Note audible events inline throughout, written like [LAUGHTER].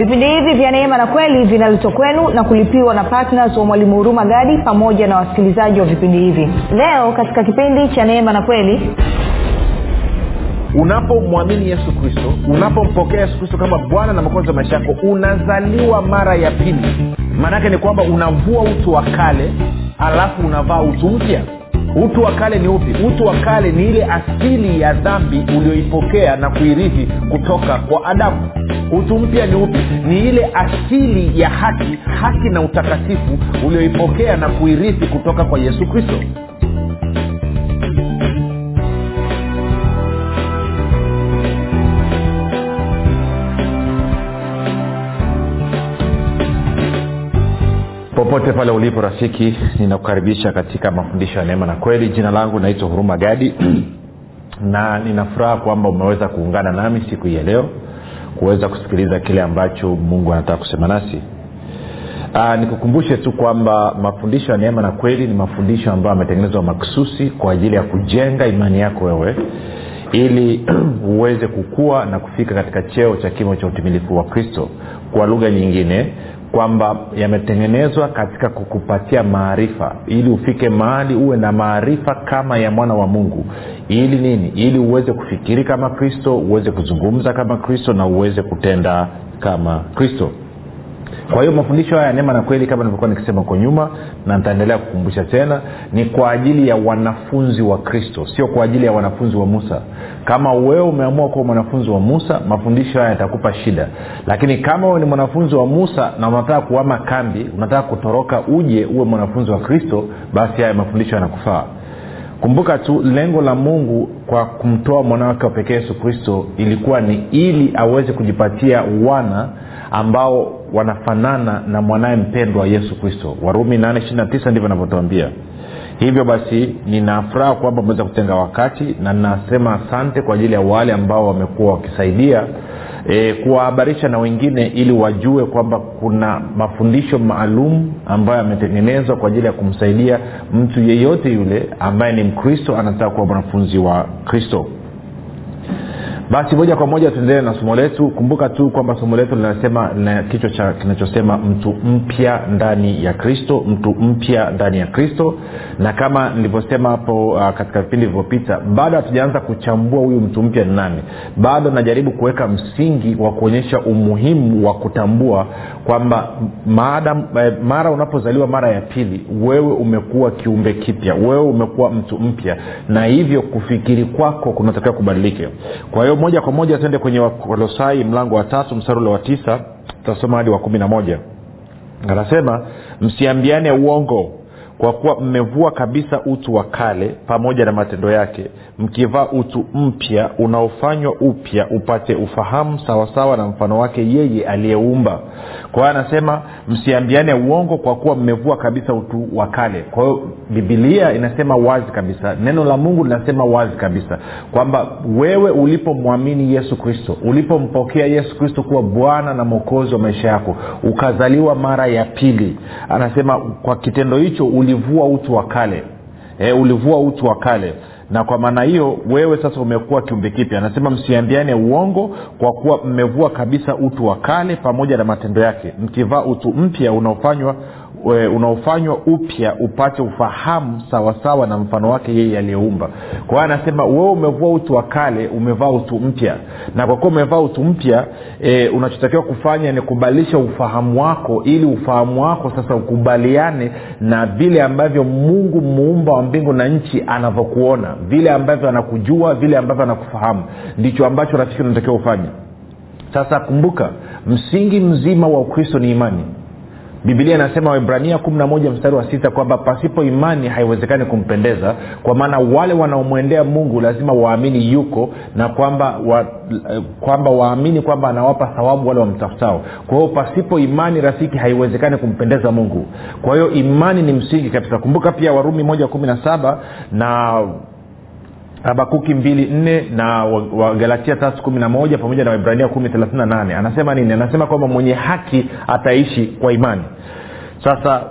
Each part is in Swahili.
vipindi hivi vya neema na kweli vinaletwa kwenu na kulipiwa na ptns wa mwalimu huruma gadi pamoja na wasikilizaji wa vipindi hivi. Leo katika kipindi cha neema na kweli unapomwamini yesu kristo unapompokea yesu kristo kama bwana na mwokozi wa maisha yako unazaliwa mara ya pili. Maanaake ni kwamba unavua utu wa kale alafu unavaa utu mpya utu wa kale ni upi? Utu wa kale ni ile asili ya dhambi ulioipokea na kuirithi kutoka kwa adamu. Utu mpya ni upi? Ni ile asili ya haki haki na utakatifu ulioipokea na kuirithi kutoka kwa yesu kristo popote pale ulipo rafiki ninakukaribisha katika mafundisho ya neema na kweli. Jina langu naitwa huruma gadi [CLEARS THROAT] na ninafuraha kwamba umeweza kuungana nami siku hii ya leo kuweza kusikiliza kile ambacho mungu anataka kusema nasi. Aa, nikukumbushe tu kwamba mafundisho ya neema na kweli ni mafundisho ambayo yametengenezwa maksusi kwa ajili ya kujenga imani yako wewe ili [CLEARS THROAT] uweze kukua na kufika katika cheo cha kimo cha utimilifu wa kristo. Kwa lugha nyingine kwamba yametengenezwa katika kukupatia maarifa. Ili ufike mahali uwe na maarifa kama ya mwana wa mungu. Ili nini? Ili uweze kufikiri kama kristo uweze kuzungumza kama kristo na uweze kutenda kama kristo. Kwa hiyo mafundisho haya ya neema na kweli kama nilivyokuwa nikisema huko nyuma na nitaendelea kukumbusha tena ni kwa ajili ya wanafunzi wa kristo. Sio kwa ajili ya wanafunzi wa musa kama wewe umeamua kuwa mwanafunzi wa musa mafundisho haya yatakupa shida. Lakini kama wewe ni mwanafunzi wa musa na unataka kuama kambi unataka kutoroka uje uwe mwanafunzi wa kristo basi haya mafundisho yanakufaa. Kumbuka tu lengo la mungu kwa kumtoa mwanawake wa pekee yesu kristo ilikuwa ni ili aweze kujipatia wana ambao wanafanana na mwanaye mpendwa yesu kristo. Warumi 8 ndivyo anavyotuambia hivyo basi ninafuraha kwamba umeweza kutenga wakati na ninasema asante kwa ajili ya wale ambao wamekuwa wakisaidia e, kuwahabarisha na wengine ili wajue kwamba kuna mafundisho maalum ambayo yametengenezwa kwa ajili ya kumsaidia mtu yeyote yule ambaye ni mkristo anataka kuwa mwanafunzi wa kristo basi moja kwa moja tuendelee na somo letu. Kumbuka tu kwamba somo letu linasema na kichwa cha kinachosema mtu mpya ndani ya kristo mtu mpya ndani ya kristo. Na kama nilivyosema hapo uh, katika vipindi vilivyopita bado hatujaanza kuchambua huyu mtu mpya ni nani. Bado najaribu kuweka msingi wa kuonyesha umuhimu wa kutambua kwamba mara unapozaliwa mara ya pili wewe umekuwa kiumbe kipya wewe umekuwa mtu mpya. Na hivyo kufikiri kwako kunatakiwa kubadilike. Kwa hiyo moja kwa moja tuende kwenye wakolosai mlango wa tatu mstari ule wa tisa tutasoma hadi wa kumi na moja. Anasema msiambiane uongo kwa kuwa mmevua kabisa utu wa kale pamoja na matendo yake mkivaa utu mpya unaofanywa upya upate ufahamu sawasawa na mfano wake yeye aliyeumba. Kwa hiyo anasema msiambiane uongo kwa kuwa mmevua kabisa utu wa kale. Kwa hiyo bibilia inasema wazi kabisa neno la mungu linasema wazi kabisa kwamba wewe ulipomwamini yesu kristo ulipompokea yesu kristo kuwa bwana na mwokozi wa maisha yako ukazaliwa mara ya pili. Anasema kwa kitendo hicho ulivua utu wa kale. E, ulivua utu wa kale. Na kwa maana hiyo wewe sasa umekuwa kiumbe kipya. Anasema msiambiane uongo kwa kuwa mmevua kabisa utu wa kale pamoja na matendo yake. Mkivaa utu mpya unaofanywa unaofanywa upya upate ufahamu sawasawa na mfano wake yeye aliyeumba. Kwa hiyo anasema wewe umevua utu wa kale umevaa utu mpya. Na kwa kuwa umevaa utu mpya e, unachotakiwa kufanya ni kubadilisha ufahamu wako ili ufahamu wako sasa ukubaliane na vile ambavyo mungu muumba wa mbingu na nchi anavyokuona. Vile ambavyo anakujua vile ambavyo anakufahamu. Ndicho ambacho rafiki unatakiwa ufanye sasa kumbuka msingi mzima wa ukristo ni imani bibilia inasema waibrania kumi na moja mstari wa sita kwamba pasipo imani haiwezekani kumpendeza kwa maana wale wanaomwendea mungu lazima waamini yuko na kwamba wa, kwamba waamini kwamba anawapa thawabu wale wamtafutao. Kwa hiyo pasipo imani rafiki haiwezekani kumpendeza mungu. Kwa hiyo imani ni msingi kabisa. Kumbuka pia warumi moja kumi na saba na habakuki mbili nne na wagalatia wa tatu kumi na moja pamoja na waibrania kumi thelathini na nane. Anasema nini? Anasema kwamba mwenye haki ataishi kwa imani. Sasa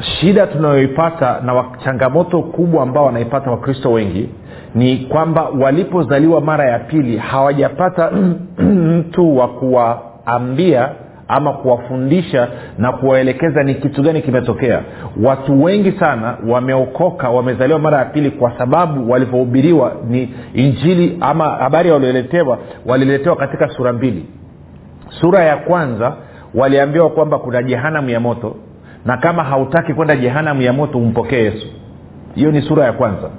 shida tunayoipata na changamoto kubwa ambao wanaipata wakristo wengi ni kwamba walipozaliwa mara ya pili hawajapata [CLEARS THROAT] mtu wa kuwaambia ama kuwafundisha na kuwaelekeza ni kitu gani kimetokea. Watu wengi sana wameokoka wamezaliwa mara ya pili kwa sababu walivyohubiriwa ni injili ama habari walioletewa waliletewa katika sura mbili. Sura ya kwanza waliambiwa kwamba kuna jehanamu ya moto na kama hautaki kwenda jehanamu ya moto umpokee yesu. Hiyo ni sura ya kwanza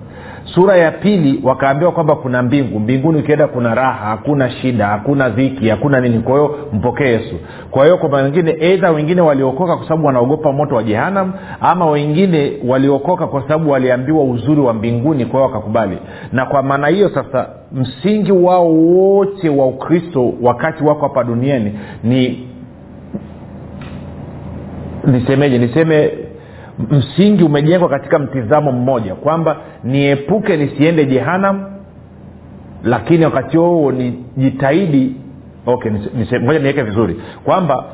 sura ya pili wakaambiwa kwamba kuna mbingu. Mbinguni ukienda kuna raha hakuna shida hakuna dhiki hakuna nini. Kwa hiyo mpokee yesu. Kwa hiyo kwa wengine eidha wengine waliokoka kwa sababu wanaogopa moto wa jehanam ama wengine waliokoka kwa sababu waliambiwa uzuri wa mbinguni kwa hiyo wakakubali. Na kwa maana hiyo sasa msingi wao wote wa ukristo wakati wako hapa duniani ni nisemeje niseme msingi umejengwa katika mtizamo mmoja kwamba niepuke nisiende jehanam lakini wakati huo nijitahidi okay ngoja niweke vizuri kwamba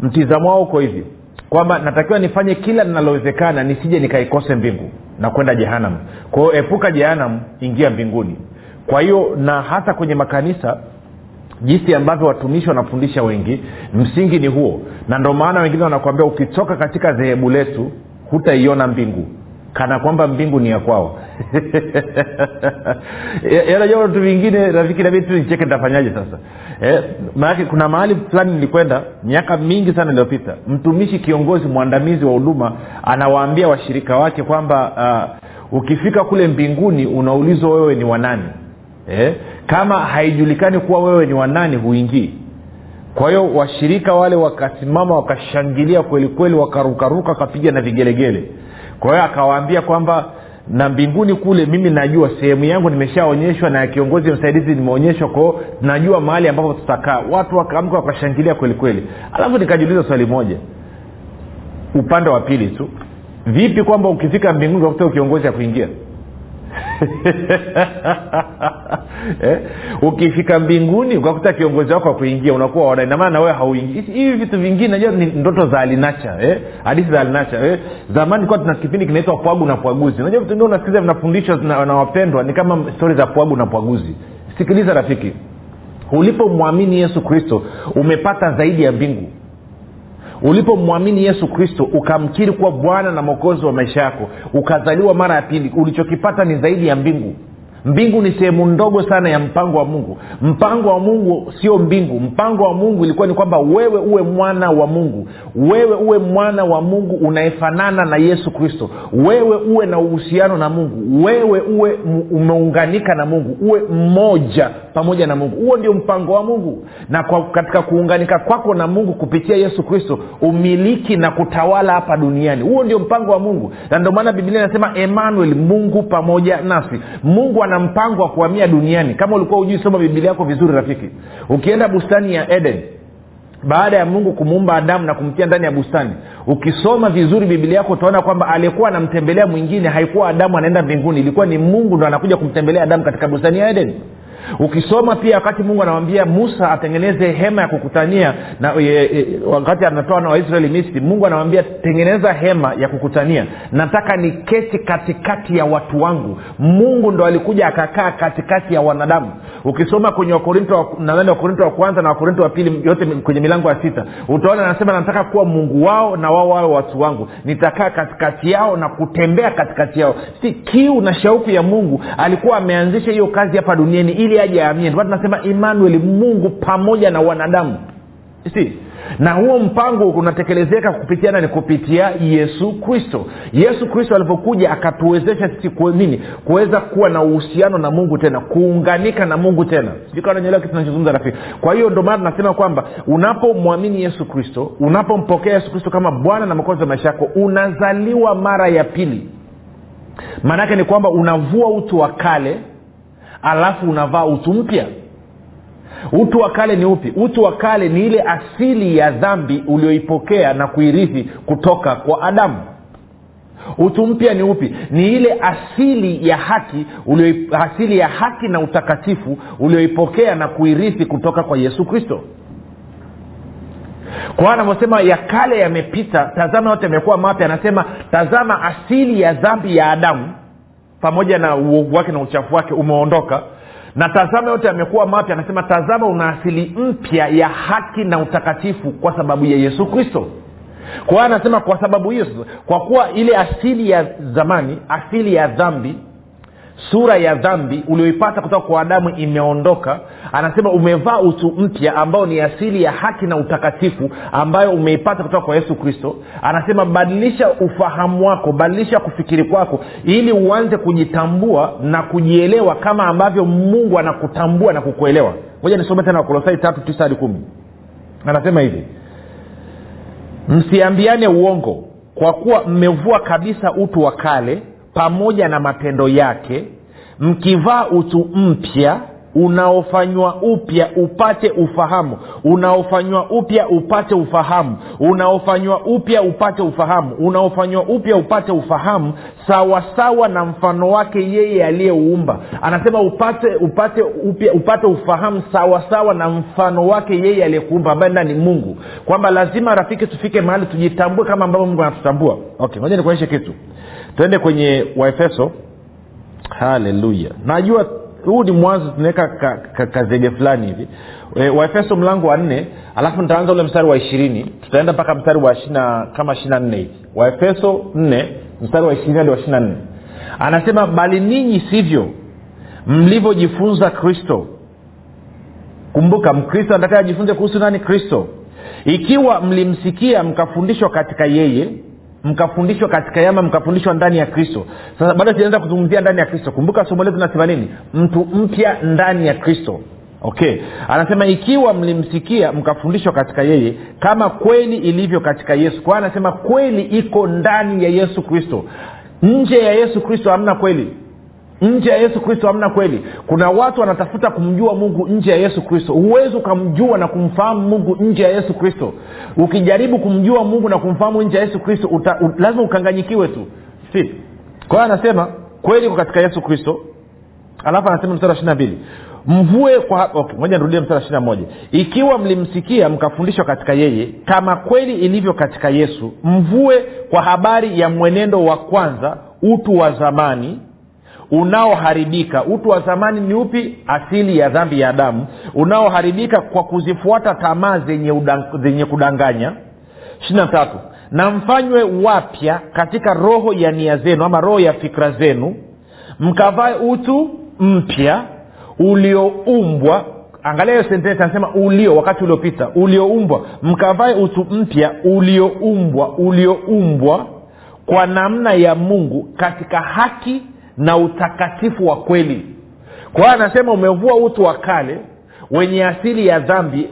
mtizamo wao uko hivi kwamba natakiwa nifanye kila linalowezekana nisije nikaikose mbingu na kwenda jehanam kwa epuka jehanam ingia mbinguni. Kwa hiyo na hata kwenye makanisa jinsi ambavyo watumishi wanafundisha wengi msingi ni huo. Na ndio maana wengine wanakuambia ukitoka katika dhehebu letu hutaiona mbingu. Kana kwamba mbingu ni ya kwao. [LAUGHS] Najua vitu vingine rafiki nabidi tu nicheke nitafanyaje sasa? Eh, maanake kuna mahali fulani nilikwenda miaka mingi sana iliyopita. Mtumishi kiongozi mwandamizi wa huduma anawaambia washirika wake kwamba uh, ukifika kule mbinguni unaulizwa wewe ni wanani eh, kama haijulikani kuwa wewe ni wanani huingii kwa hiyo washirika wale wakasimama wakashangilia kweli kweli wakarukaruka wakapiga na vigelegele. Kwa hiyo akawaambia kwamba na mbinguni kule mimi najua sehemu yangu nimeshaonyeshwa na kiongozi msaidizi nimeonyeshwa kwao najua mahali ambapo tutakaa. Watu wakaamka wakashangilia kweli kweli. Alafu nikajiuliza swali moja. Upande wa pili tu vipi kwamba ukifika mbinguni ukakuta kiongozi ya kuingia [LAUGHS] eh? ukifika mbinguni ukakuta kiongozi wako akuingia unakuwa ona inamaana na wewe hauingii hivi vitu vingine najua ni ndoto za alinacha eh? hadithi za alinacha eh? zamani kuwa tuna kipindi kinaitwa pwagu na pwaguzi unajua vitu vingine unasikiliza vinafundishwa na, na wapendwa ni kama stori za pwagu na pwaguzi sikiliza rafiki ulipomwamini yesu kristo umepata zaidi ya mbingu ulipomwamini yesu kristo ukamkiri kuwa bwana na mwokozi wa maisha yako ukazaliwa mara ya pili ulichokipata ni zaidi ya mbingu mbingu ni sehemu ndogo sana ya mpango wa mungu. Mpango wa mungu sio mbingu. Mpango wa mungu ilikuwa ni kwamba wewe uwe mwana wa mungu. Wewe uwe mwana wa mungu unayefanana na yesu kristo. Wewe uwe na uhusiano na mungu. Wewe uwe umeunganika na mungu. Uwe mmoja pamoja na mungu. Huo ndio mpango wa mungu. Na kwa, katika kuunganika kwako na mungu kupitia yesu kristo umiliki na kutawala hapa duniani. Huo ndio mpango wa mungu. Na ndio maana biblia inasema emmanuel mungu pamoja nasi. Mungu ana mpango wa kuhamia duniani. Kama ulikuwa hujui soma bibilia yako vizuri rafiki. Ukienda bustani ya eden baada ya mungu kumuumba adamu na kumtia ndani ya bustani ukisoma vizuri bibilia yako utaona kwamba aliyekuwa anamtembelea mwingine haikuwa adamu anaenda mbinguni. Ilikuwa ni mungu ndo anakuja kumtembelea adamu katika bustani ya eden ukisoma pia wakati mungu anamwambia musa atengeneze hema ya kukutania na e, e, wakati anatoa na waisraeli misri mungu anamwambia tengeneza hema ya kukutania. Nataka niketi katikati ya watu wangu. Mungu ndo alikuja akakaa katikati ya wanadamu. Ukisoma kwenye wakorinto nadhani wakorinto wa kwanza na wakorinto wa pili yote kwenye milango ya sita utaona anasema nataka kuwa mungu wao na wao wawe watu wangu. Nitakaa katikati yao na kutembea katikati yao. Si kiu na shauku ya mungu. Alikuwa ameanzisha hiyo kazi hapa duniani ili aje aamie ndio tunasema emmanuel mungu pamoja na wanadamu. Si na huo mpango unatekelezeka kupitia nani? Kupitia yesu kristo. Yesu kristo alipokuja akatuwezesha sisi nini? Kuweza kuwa na uhusiano na mungu tena. Kuunganika na mungu tena. Sijukananyelewa kitu nachozungumza rafiki. Kwa hiyo ndio maana tunasema kwamba unapomwamini yesu kristo unapompokea yesu kristo kama bwana na mwokozi wa maisha yako unazaliwa mara ya pili. Maanaake ni kwamba unavua utu wa kale alafu unavaa utu mpya? Utu wa kale ni upi? Utu wa kale ni ile asili ya dhambi ulioipokea na kuirithi kutoka kwa adamu. Utu mpya ni upi? Ni ile asili ya haki ulio, asili ya haki na utakatifu ulioipokea na kuirithi kutoka kwa yesu kristo. Kwa anavyosema ya kale yamepita. Tazama yote yamekuwa mapya. Anasema tazama asili ya dhambi ya adamu pamoja na uovu wake na uchafu wake umeondoka. Na tazama yote yamekuwa mapya anasema tazama una asili mpya ya haki na utakatifu kwa sababu ya yesu kristo. Kwa hiyo anasema kwa sababu hiyo kwa kuwa ile asili ya zamani asili ya dhambi sura ya dhambi ulioipata kutoka kwa adamu imeondoka. Anasema umevaa utu mpya ambao ni asili ya haki na utakatifu ambayo umeipata kutoka kwa yesu kristo. Anasema badilisha ufahamu wako badilisha kufikiri kwako ili uanze kujitambua na kujielewa kama ambavyo mungu anakutambua na kukuelewa. Moja nisome tena wakolosai tatu tisa hadi kumi. Anasema hivi msiambiane uongo kwa kuwa mmevua kabisa utu wa kale pamoja na matendo yake mkivaa utu mpya unaofanywa upya upate ufahamu unaofanywa upya upate ufahamu unaofanywa upya upate ufahamu unaofanywa upya upate ufahamu sawasawa na mfano wake yeye aliyeuumba anasema upate upate upya upate ufahamu sawasawa na mfano wake yeye aliyekuumba ambaye ndani mungu. Kwamba lazima rafiki tufike mahali tujitambue kama ambavyo mungu anatutambua. Okay moja nikuonyeshe kitu tuende kwenye waefeso haleluya najua huu ni mwanzo tunaweka ka, ka, kazege fulani hivi. E, waefeso mlango wa nne alafu nitaanza ule mstari wa ishirini. Tutaenda mpaka mstari wa shina, kama ishiri nne hivi. Waefeso nne mstari wa ishirini hadi wa ishiri nne. Anasema bali ninyi sivyo mlivyojifunza kristo. Kumbuka mkristo anataka ajifunze kuhusu nani? Kristo. Ikiwa mlimsikia mkafundishwa katika yeye mkafundishwa katika yama mkafundishwa ndani ya kristo. Sasa bado sijaanza kuzungumzia ndani ya kristo. Kumbuka somo letu nasema nini? Mtu mpya ndani ya kristo. Okay. Anasema ikiwa mlimsikia mkafundishwa katika yeye kama kweli ilivyo katika yesu. Kwa anasema kweli iko ndani ya yesu kristo. Nje ya yesu kristo hamna kweli nje ya yesu kristo hamna kweli. Kuna watu wanatafuta kumjua mungu nje ya yesu kristo. Huwezi ukamjua na kumfahamu mungu nje ya yesu kristo. Ukijaribu kumjua mungu na kumfahamu nje ya yesu kristo lazima ukanganyikiwe tu. Kwa hiyo anasema kweli iko katika yesu kristo. Alafu anasema mstari ishiri na mbili mvue kwa okay, moja nirudie mstari ishiri na moja. Ikiwa mlimsikia mkafundishwa katika yeye kama kweli ilivyo katika yesu mvue kwa habari ya mwenendo wa kwanza utu wa zamani unaoharibika. Utu wa zamani ni upi? Asili ya dhambi ya adamu. Unaoharibika kwa kuzifuata tamaa zenye, zenye kudanganya. Ishirina tatu. Na mfanywe wapya katika roho ya nia zenu ama roho ya fikra zenu. Mkavae utu mpya ulioumbwa. Angalia hiyo sentensi anasema ulio wakati uliopita. Ulioumbwa. Mkavae utu mpya ulioumbwa ulioumbwa kwa namna ya mungu katika haki na utakatifu wa kweli. Kwa hiyo anasema umevua utu wa kale wenye asili ya dhambi.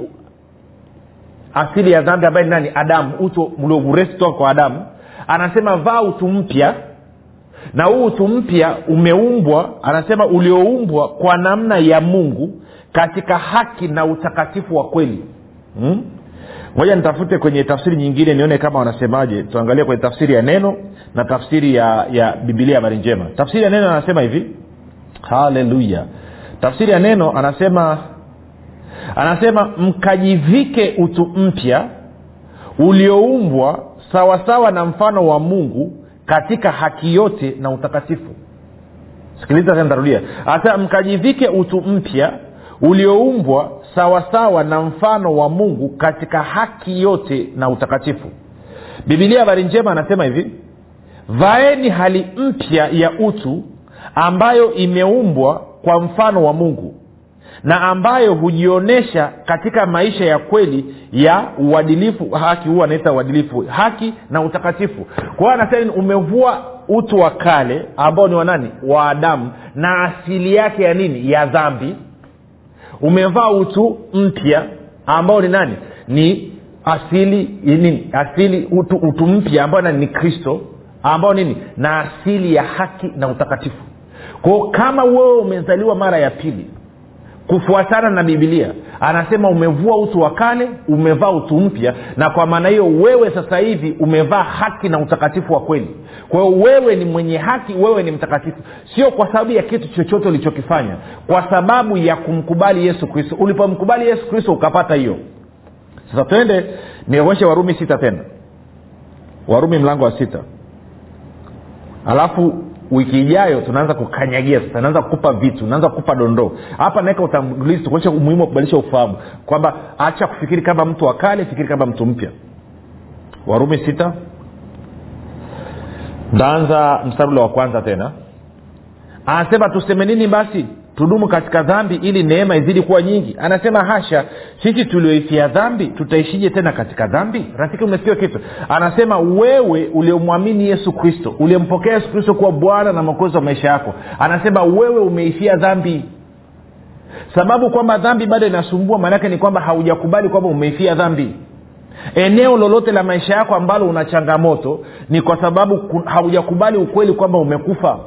Asili ya dhambi ambaye ni nani? Adamu utu uliouresi toka kwa adamu. Anasema vaa utu mpya. Na huu utu mpya umeumbwa anasema ulioumbwa kwa namna ya mungu katika haki na utakatifu wa kweli. Hmm? moja nitafute kwenye tafsiri nyingine nione kama wanasemaje. Tuangalie kwenye tafsiri ya neno na tafsiri ya ya bibilia habari njema. Tafsiri ya neno anasema hivi. Haleluya tafsiri ya neno anasema anasema mkajivike utu mpya ulioumbwa sawasawa na mfano wa mungu katika haki yote na utakatifu. Sikiliza tarudia. Hasa mkajivike utu mpya ulioumbwa sawasawa na mfano wa mungu katika haki yote na utakatifu. Bibilia habari njema anasema hivi vaeni hali mpya ya utu ambayo imeumbwa kwa mfano wa mungu na ambayo hujionyesha katika maisha ya kweli ya uadilifu haki huwa anaita uadilifu haki na utakatifu. Kwa hiyo anasema umevua utu wa kale ambao ni wanani wa adamu. Na asili yake ya nini? Ya dhambi. Umevaa utu mpya ambao ni nani? Ni asili nini? Asili utu, utu mpya ambao ni kristo ambao nini? Na asili ya haki na utakatifu. Kwao kama wewe umezaliwa mara ya pili kufuatana na bibilia anasema umevua utu wa kale umevaa utu mpya na kwa maana hiyo wewe sasa hivi umevaa haki na utakatifu wa kweli. Kwa hiyo wewe ni mwenye haki wewe ni mtakatifu. Sio kwa sababu ya kitu chochote ulichokifanya kwa sababu ya kumkubali yesu kristo. Ulipomkubali yesu kristo ukapata hiyo. Sasa twende nionyeshe warumi sita tena. Warumi mlango wa sita alafu wiki ijayo tunaanza kukanyagia sasa naanza kukupa vitu naanza kukupa dondoo. Hapa naweka utangulizi tukuonyesha umuhimu wa kubadilisha ufahamu. Kwamba acha kufikiri kama mtu wa kale fikiri kama mtu mpya. Warumi sita. Ntaanza mstabula wa kwanza tena. Anasema tuseme nini basi tudumu katika dhambi ili neema izidi kuwa nyingi. Anasema hasha sisi tulioifia dhambi tutaishije tena katika dhambi? Rafiki umesikia kitu? Anasema wewe uliomwamini yesu kristo uliyempokea yesu kristo kuwa bwana na mwokozi wa maisha yako anasema wewe umeifia dhambi. Sababu kwamba dhambi bado inasumbua maanake ni kwamba haujakubali kwamba umeifia dhambi. Eneo lolote la maisha yako ambalo una changamoto ni kwa sababu haujakubali ukweli kwamba umekufa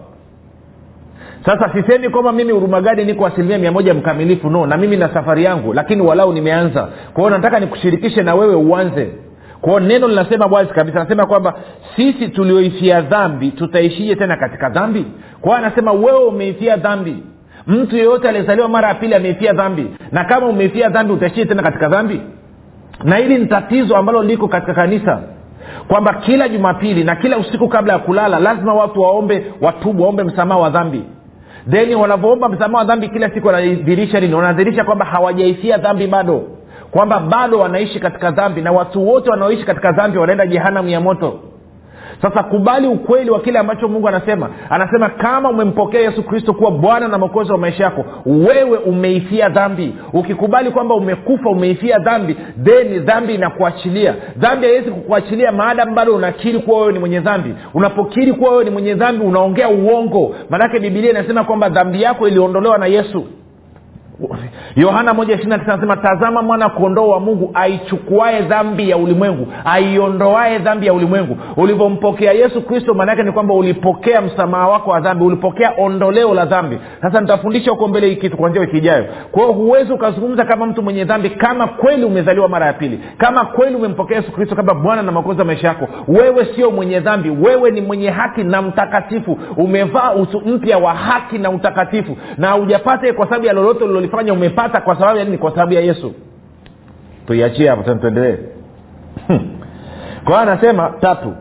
sasa sisemi kwamba mimi hurumagadi niko asilimia mia moja mkamilifu no na mimi na safari yangu lakini walau nimeanza. Kwao nataka nikushirikishe na wewe uanze. Kwao neno linasema wazi kabisa anasema kwamba sisi tulioifia dhambi tutaishije tena katika dhambi? Kwao anasema wewe umeifia dhambi. Mtu yeyote aliyezaliwa mara ya pili ameifia dhambi. Na kama umeifia dhambi utaishije tena katika dhambi? Na hili ni tatizo ambalo liko katika kanisa kwamba kila jumapili na kila usiku kabla ya kulala lazima watu waombe watubu waombe msamaha wa dhambi then wanavyoomba msamaha wa dhambi kila siku wanadhirisha nini? Wanadhirisha kwamba hawajaifia dhambi bado. Kwamba bado wanaishi katika dhambi na watu wote wanaoishi katika dhambi wanaenda jehanamu ya moto sasa kubali ukweli wa kile ambacho mungu anasema. Anasema kama umempokea yesu kristo kuwa bwana na mwokozi wa maisha yako wewe umeifia dhambi. Ukikubali kwamba umekufa umeifia dhambi then dhambi inakuachilia. Dhambi haiwezi kukuachilia maadamu bado unakiri kuwa wewe ni mwenye dhambi. Unapokiri kuwa wewe ni mwenye dhambi unaongea uongo. Maanake bibilia inasema kwamba dhambi yako iliondolewa na yesu yohana moja anasema tazama mwana kondoo wa mungu aichukuae dhambi ya ulimwengu aiondoae dhambi ya ulimwengu. Ulivyompokea yesu kristo maanaake ni kwamba ulipokea msamaha wako wa dhambi ulipokea ondoleo la dhambi. Sasa nitafundisha huko mbele hii kitu kuanzia wiki ijayo. Kwa huwezi ukazungumza kama mtu mwenye dhambi kama kweli umezaliwa mara ya pili kama kweli umempokea yesu kristo kama bwana na makozi ya maisha yako. Wewe sio mwenye dhambi wewe ni mwenye haki na mtakatifu. Umevaa utu mpya wa haki na utakatifu. Na haujapata kwa sababu ya lolote ulilolifanya umepata kwa sababu ya nini? Kwa sababu ya yesu. Tuiachie hapo tena tuendelee. Kwa hiyo anasema tatu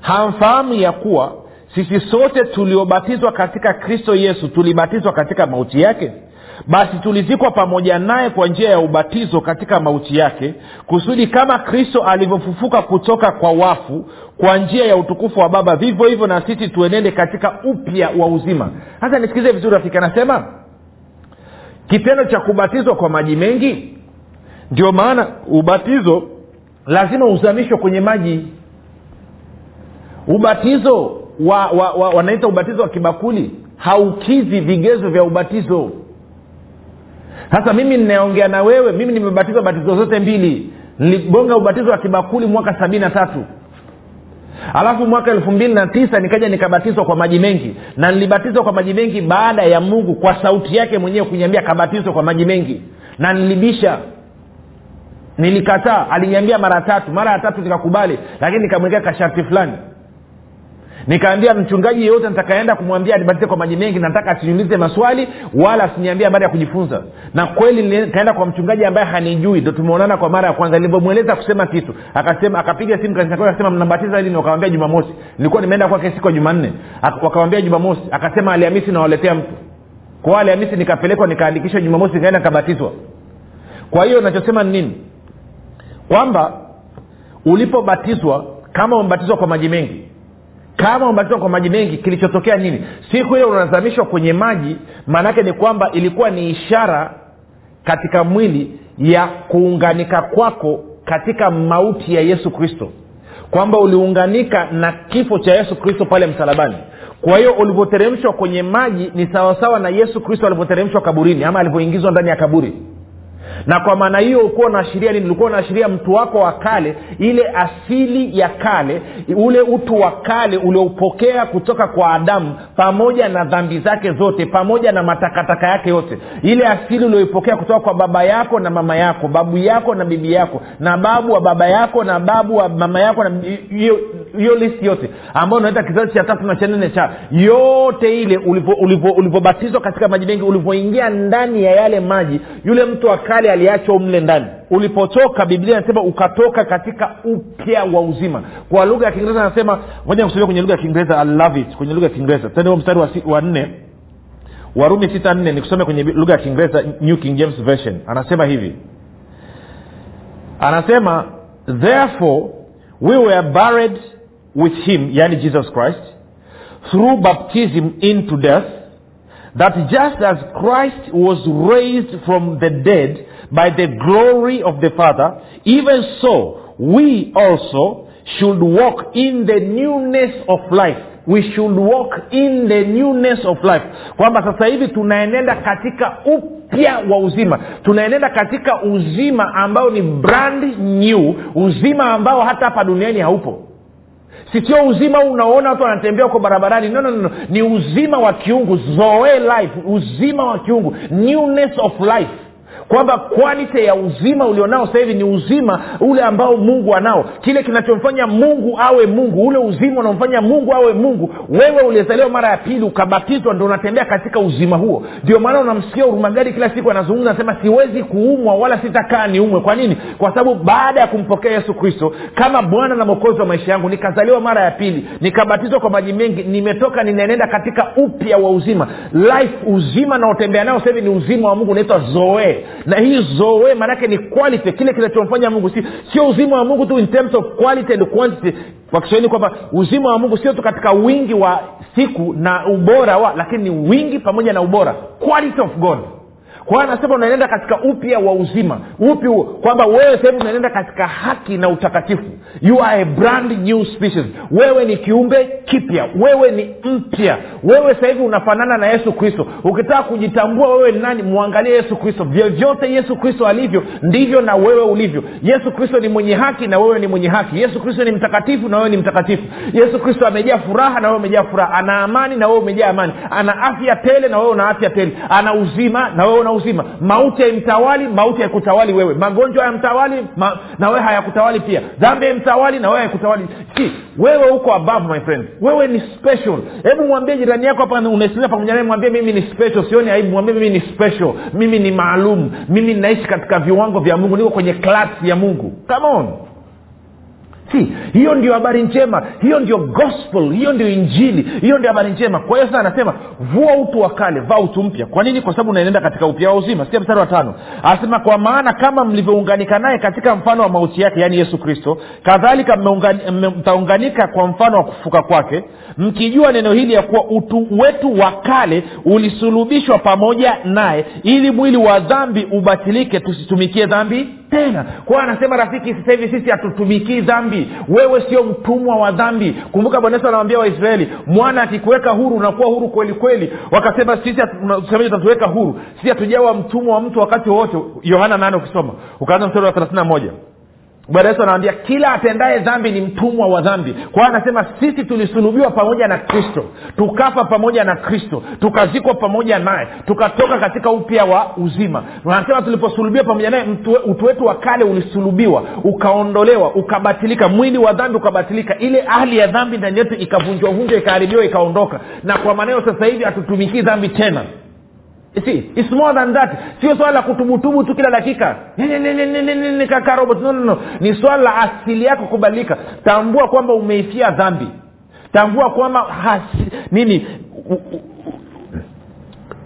hamfahamu ya kuwa sisi sote tuliobatizwa katika kristo yesu tulibatizwa katika mauti yake? Basi tulizikwa pamoja naye kwa njia ya ubatizo katika mauti yake kusudi kama kristo alivyofufuka kutoka kwa wafu kwa njia ya utukufu wa baba vivyo hivyo na sisi tuenende katika upya wa uzima. Sasa nisikilize vizuri rafiki anasema kitendo cha kubatizwa kwa maji mengi? Ndio maana ubatizo lazima uzamishwe kwenye maji. Ubatizo wa, wa, wa, wanaita ubatizo wa kibakuli haukizi vigezo vya ubatizo. Sasa mimi ninaongea na wewe mimi nimebatizwa batizo zote mbili. Niligonga ubatizo wa kibakuli mwaka sabini na tatu alafu mwaka elfu mbili na tisa nikaja nikabatizwa kwa maji mengi. Na nilibatizwa kwa maji mengi baada ya mungu kwa sauti yake mwenyewe kuniambia kabatizwe kwa maji mengi. Na nilibisha. Nilikataa. Aliniambia mara tatu. Mara ya tatu nikakubali. Lakini nikamwekea kasharti fulani nikaambia mchungaji yeyote nitakaenda kumwambia anibatize kwa maji mengi nataka asiniulize maswali wala asiniambie habari ya kujifunza. Na kweli nikaenda kwa mchungaji ambaye hanijui. Ndo tumeonana kwa mara ya kwanza. Nilivyomweleza kusema kitu akasema akapiga simu akasema mnabatiza lini wakawambia jumamosi. Nilikuwa nimeenda kwake siku ya jumanne. Wakawambia jumamosi. Akasema alihamisi nawaletea mtu. Kwa alihamisi nikapelekwa nikaandikishwa jumamosi nikaenda nikabatizwa. Kwa hiyo nachosema ni nini? Kwamba ulipobatizwa kama umebatizwa kwa maji mengi kama umebatizwa kwa maji mengi kilichotokea nini? Siku ile unazamishwa kwenye maji maanaake ni kwamba ilikuwa ni ishara katika mwili ya kuunganika kwako katika mauti ya yesu kristo. Kwamba uliunganika na kifo cha yesu kristo pale msalabani. Kwa hiyo ulivyoteremshwa kwenye maji ni sawasawa na yesu kristo alivyoteremshwa kaburini ama alivyoingizwa ndani ya kaburi na kwa maana hiyo ukuwa unaashiria nini? Ulikuwa unaashiria mtu wako wa kale ile asili ya kale ule utu wa kale ulioupokea kutoka kwa adamu pamoja na dhambi zake zote pamoja na matakataka yake yote. Ile asili ulioipokea kutoka kwa baba yako na mama yako babu yako na bibi yako na babu wa baba yako na babu wa mama yako na hiyo listi yote ambayo unaita kizazi cha tatu na cha nne cha yote ile ulivyobatizwa katika maji mengi ulivyoingia ndani ya yale maji yule mtu wa kale aliachwa mle ndani. Ulipotoka biblia inasema ukatoka katika upya wa uzima. Kwa lugha ya kiingereza anasema moja kusomia kwenye lugha ya kiingereza I love it kwenye lugha ya kiingereza. Tende mstari wa, si, wa nne. Warumi sita nne nikusome kwenye lugha ya kiingereza new king james version. Anasema hivi. Anasema therefore we were buried with him yani jesus christ through baptism into death that just as christ was raised from the dead by the glory of the father even so we also should walk in the newness of life. We should walk in the newness of life. Kwamba sasa hivi tunaenenda katika upya wa uzima. Tunaenenda katika uzima ambao ni brand new. Uzima ambao hata hapa duniani haupo. Sisio uzima unaona watu wanatembea huko barabarani. No, no, no. ni uzima wa kiungu. Zoe life. Uzima wa kiungu. Newness of life kwamba quality ya uzima ulionao sasa hivi ni uzima ule ambao mungu anao. Kile kinachomfanya mungu awe mungu ule uzima unaomfanya mungu awe mungu wewe uliyezaliwa mara ya pili ukabatizwa ndo unatembea katika uzima huo. Ndio maana unamsikia urumagadi kila siku anazungumza anasema siwezi kuumwa wala sitakaa niumwe. Kwa nini? Kwa sababu baada ya kumpokea yesu kristo kama bwana na mwokozi wa maisha yangu nikazaliwa mara ya pili nikabatizwa kwa maji mengi nimetoka ninaenenda katika upya wa uzima. Life uzima naotembea nao sasa hivi ni uzima wa mungu unaitwa zoe na hii zoe maanake ni quality kile kinachomfanya mungu si sio uzima wa mungu tu in terms of quality and quantity. Kwa kiswahili kwamba uzima wa mungu sio tu katika wingi wa siku na ubora wa lakini ni wingi pamoja na ubora. Quality of god kwa anasema unaenenda katika upya wa uzima. Upi kwamba wewe sahivi unaenenda katika haki na utakatifu. You are a brand new species. Wewe ni kiumbe kipya. Wewe ni mpya. Wewe sahivi unafanana na yesu kristo. Ukitaka kujitambua wewe ni nani mwangalie yesu kristo. Vyovyote yesu kristo alivyo ndivyo na wewe ulivyo. Yesu kristo ni mwenye haki na wewe ni mwenye haki. Yesu kristo ni mtakatifu na wewe ni mtakatifu. Yesu kristo amejaa furaha na wewe umejaa furaha. Ana amani na wewe umejaa amani. Ana afya tele na wewe una afya tele. Ana uzima na wewe una uzima mauti haimtawali mauti haikutawali wewe. Magonjwa hayamtawali ma, na wewe hayakutawali pia. Dhambi haimtawali na wewe haikutawali si wewe huko above my friend. Wewe ni special. Hebu mwambie jirani yako hapa unaisilia pamoja naye mwambie mimi ni special. Sioni aibu. Mwambie mimi ni special. Mimi ni maalum. Mimi ninaishi katika viwango vya mungu. Niko kwenye klasi ya mungu. Come on si hiyo ndio habari njema hiyo ndio gospel hiyo ndio injili hiyo ndio habari njema. Kwa hiyo sasa anasema vua utu wa kale vaa utu mpya. Kwa nini? Kwa sababu unaenenda katika upya wa uzima. Sikia mstari wa tano. Anasema kwa maana kama mlivyounganika naye katika mfano wa mauti yake yaani yesu kristo kadhalika mtaunganika kwa mfano wa kufuka kwake mkijua neno hili ya kuwa utu wetu wa kale ulisulubishwa pamoja naye ili mwili wa dhambi ubatilike tusitumikie dhambi tena. Kwa anasema rafiki sasa hivi sisi hatutumikii dhambi. Wewe sio mtumwa wa dhambi. Kumbuka bwana yesu anawambia waisraeli mwana akikuweka huru unakuwa huru kweli kweli. Wakasema sisi utatuweka huru. Sisi hatujawa mtumwa wa mtu wakati wowote. Yohana nane ukisoma ukaanza mstari wa thelathini na moja bwana yesu anawambia kila atendaye dhambi ni mtumwa wa dhambi. Kwa hiyo anasema sisi tulisulubiwa pamoja na kristo tukafa pamoja na kristo tukazikwa pamoja naye tukatoka katika upya wa uzima. Anasema tuliposulubiwa pamoja naye utu wetu wa kale ulisulubiwa ukaondolewa ukabatilika mwili wa dhambi ukabatilika ile hali ya dhambi ndani yetu ikavunjwavunjwa ikaharibiwa ikaondoka. Na kwa maneno sasa hivi hatutumikii dhambi tena see its more than that. Sio swala la kutubutubu tu kila dakika. Kakarobot no, no, no. ni swala la asili yako kubadilika tambua kwamba umeifia dhambi. Tambua kwamba nini u, u,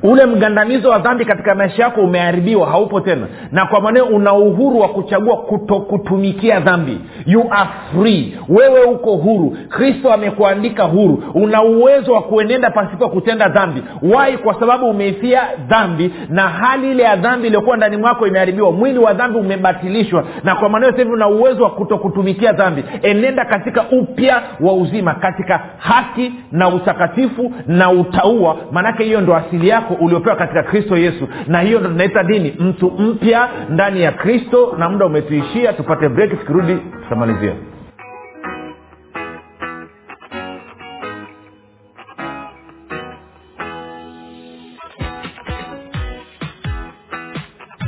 ule mgandamizo wa dhambi katika maisha yako umeharibiwa haupo tena. Na kwa maneo una uhuru wa kuchagua kutokutumikia dhambi. You are free. Wewe uko huru. Kristo amekuandika huru. Una uwezo wa kuenenda pasipo kutenda dhambi. Wai kwa sababu umeifia dhambi na hali ile ya dhambi iliyokuwa ndani mwako imeharibiwa. Mwili wa dhambi umebatilishwa. Na kwa maneo sahivi una uwezo wa kutokutumikia dhambi. Enenda katika upya wa uzima katika haki na utakatifu na utaua maanake hiyo ndo asili yako uliopewa katika kristo yesu. Na hiyo ndo tunaita dini mtu mpya ndani ya kristo na muda umetuishia tupate break tukirudi tutamalizia.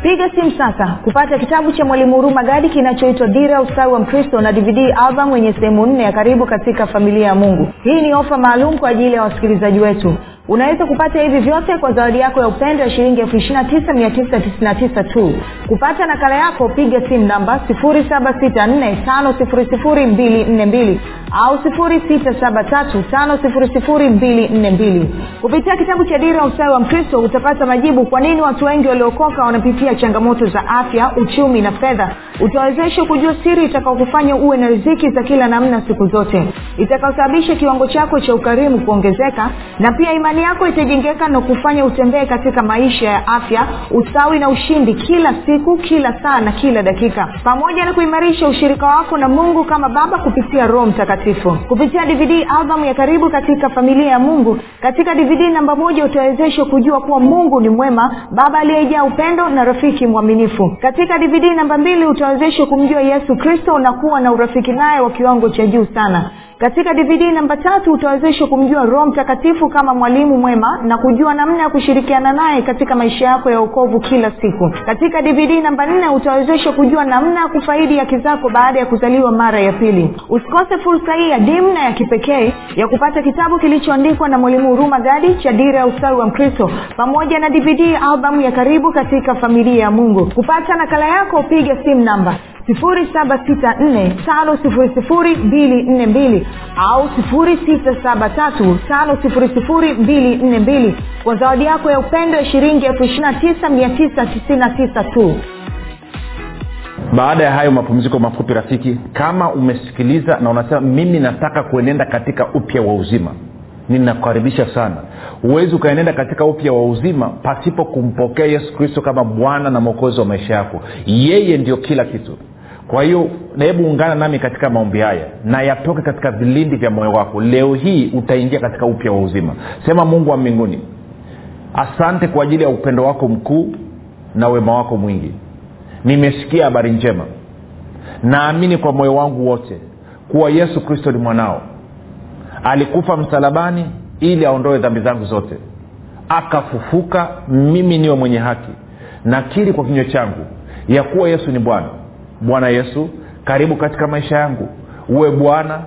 Piga simu sasa kupata kitabu cha mwalimu huruma gadi kinachoitwa dira ya ustawi wa mkristo na dvd album yenye sehemu nne ya karibu katika familia ya mungu. Hii ni ofa maalum kwa ajili ya wasikilizaji wetu unaweza kupata hivi vyote kwa zawadi yako ya upendo ya shilingi elfu ishirina tisa mia tisa tisini na tisa tu. Kupata nakala yako piga simu namba sifuri saba sita nne tano sifuri sifuri mbili nne mbili au sifuri sita saba tatu tano sifuri sifuri mbili nne mbili. Kupitia kitabu cha dira ustawi wa mkristo utapata majibu kwa nini watu wengi waliokoka wanapitia changamoto za afya uchumi na fedha. Utawezesha kujua siri itakaokufanya uwe na riziki za kila namna siku zote. Itakaosababisha kiwango chako cha ukarimu kuongezeka na pia imani yako itajengeka na kufanya utembee katika maisha ya afya ustawi na ushindi kila siku kila saa na kila dakika. Pamoja na kuimarisha ushirika wako na mungu kama baba kupitia roho mtakatifu. Kupitia dvd albamu ya karibu katika familia ya mungu. Katika dvd namba moja utawezeshwa kujua kuwa mungu ni mwema baba aliyejaa upendo na rafiki mwaminifu. Katika dvd namba mbili utawezeshwa kumjua yesu kristo na kuwa na urafiki naye wa kiwango cha juu sana. Katika dvd namba tatu utawezeshwa kumjua roho mtakatifu kama mwalimu mwema na kujua namna ya kushirikiana naye katika maisha yako ya ukovu kila siku. Katika dvd namba nne utawezeshwa kujua namna ya kufaidi haki zako baada ya kuzaliwa mara ya pili. Usikose fursa hii ya dimu na ya kipekee ya kupata kitabu kilichoandikwa na mwalimu huruma gadi cha dira ya ustawi wa mkristo pamoja na dvd albamu ya karibu katika familia ya mungu. Kupata nakala yako piga simu namba 7645242 au 6735242 kwa zawadi yako ya upendo ya shilingi 29999 tu. Baada ya hayo mapumziko mafupi rafiki kama umesikiliza na unasema mimi nataka kuenenda katika upya wa uzima ninakukaribisha sana. Huwezi ukaenenda katika upya wa uzima pasipo kumpokea yesu kristo kama bwana na mwokozi wa maisha yako. Yeye ndio kila kitu kwa hiyo hebu ungana nami katika maombi haya na yatoke katika vilindi vya moyo wako. Leo hii utaingia katika upya wa uzima. Sema mungu wa mbinguni asante kwa ajili ya upendo wako mkuu na wema wako mwingi. Nimesikia habari njema. Naamini kwa moyo wangu wote kuwa yesu kristo ni mwanao. Alikufa msalabani ili aondoe dhambi zangu zote. Akafufuka mimi niwe mwenye haki. Nakiri kwa kinywa changu ya kuwa yesu ni bwana bwana yesu karibu katika maisha yangu. Uwe bwana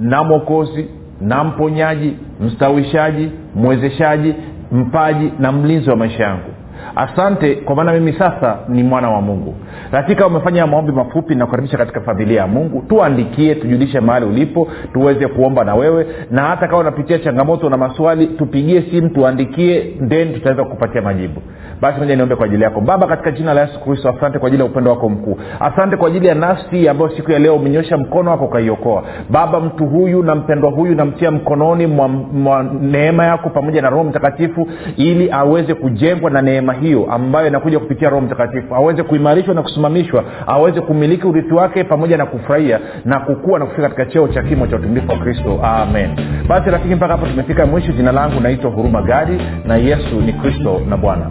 na mwokozi na mponyaji mstawishaji mwezeshaji mpaji na mlinzi wa maisha yangu. Asante kwa maana mimi sasa ni mwana wa mungu. Katika umefanya maombi mafupi na kukaribisha katika familia ya mungu. Tuandikie tujulishe mahali ulipo tuweze kuomba na wewe. Na hata kama unapitia changamoto na maswali tupigie simu tuandikie then tutaweza kupatia majibu basi moja niombe kwa ajili yako. Baba katika jina la yesu kristo asante kwa ajili ya upendo wako mkuu. Asante kwa ajili ya nafsi ambayo siku ya leo umenyosha mkono wako ukaiokoa. Baba mtu huyu na mpendwa huyu namtia mkononi mwa, mwa neema yako pamoja na roho mtakatifu ili aweze kujengwa na neema hiyo ambayo inakuja kupitia roho mtakatifu. Aweze kuimarishwa na kusimamishwa. Aweze kumiliki urithi wake pamoja na kufurahia na kukua na kufika katika cheo cha kimo cha utumilifu wa kristo. Amen. Basi rafiki mpaka hapo tumefika mwisho. Jina langu naitwa huruma gadi na yesu ni kristo na bwana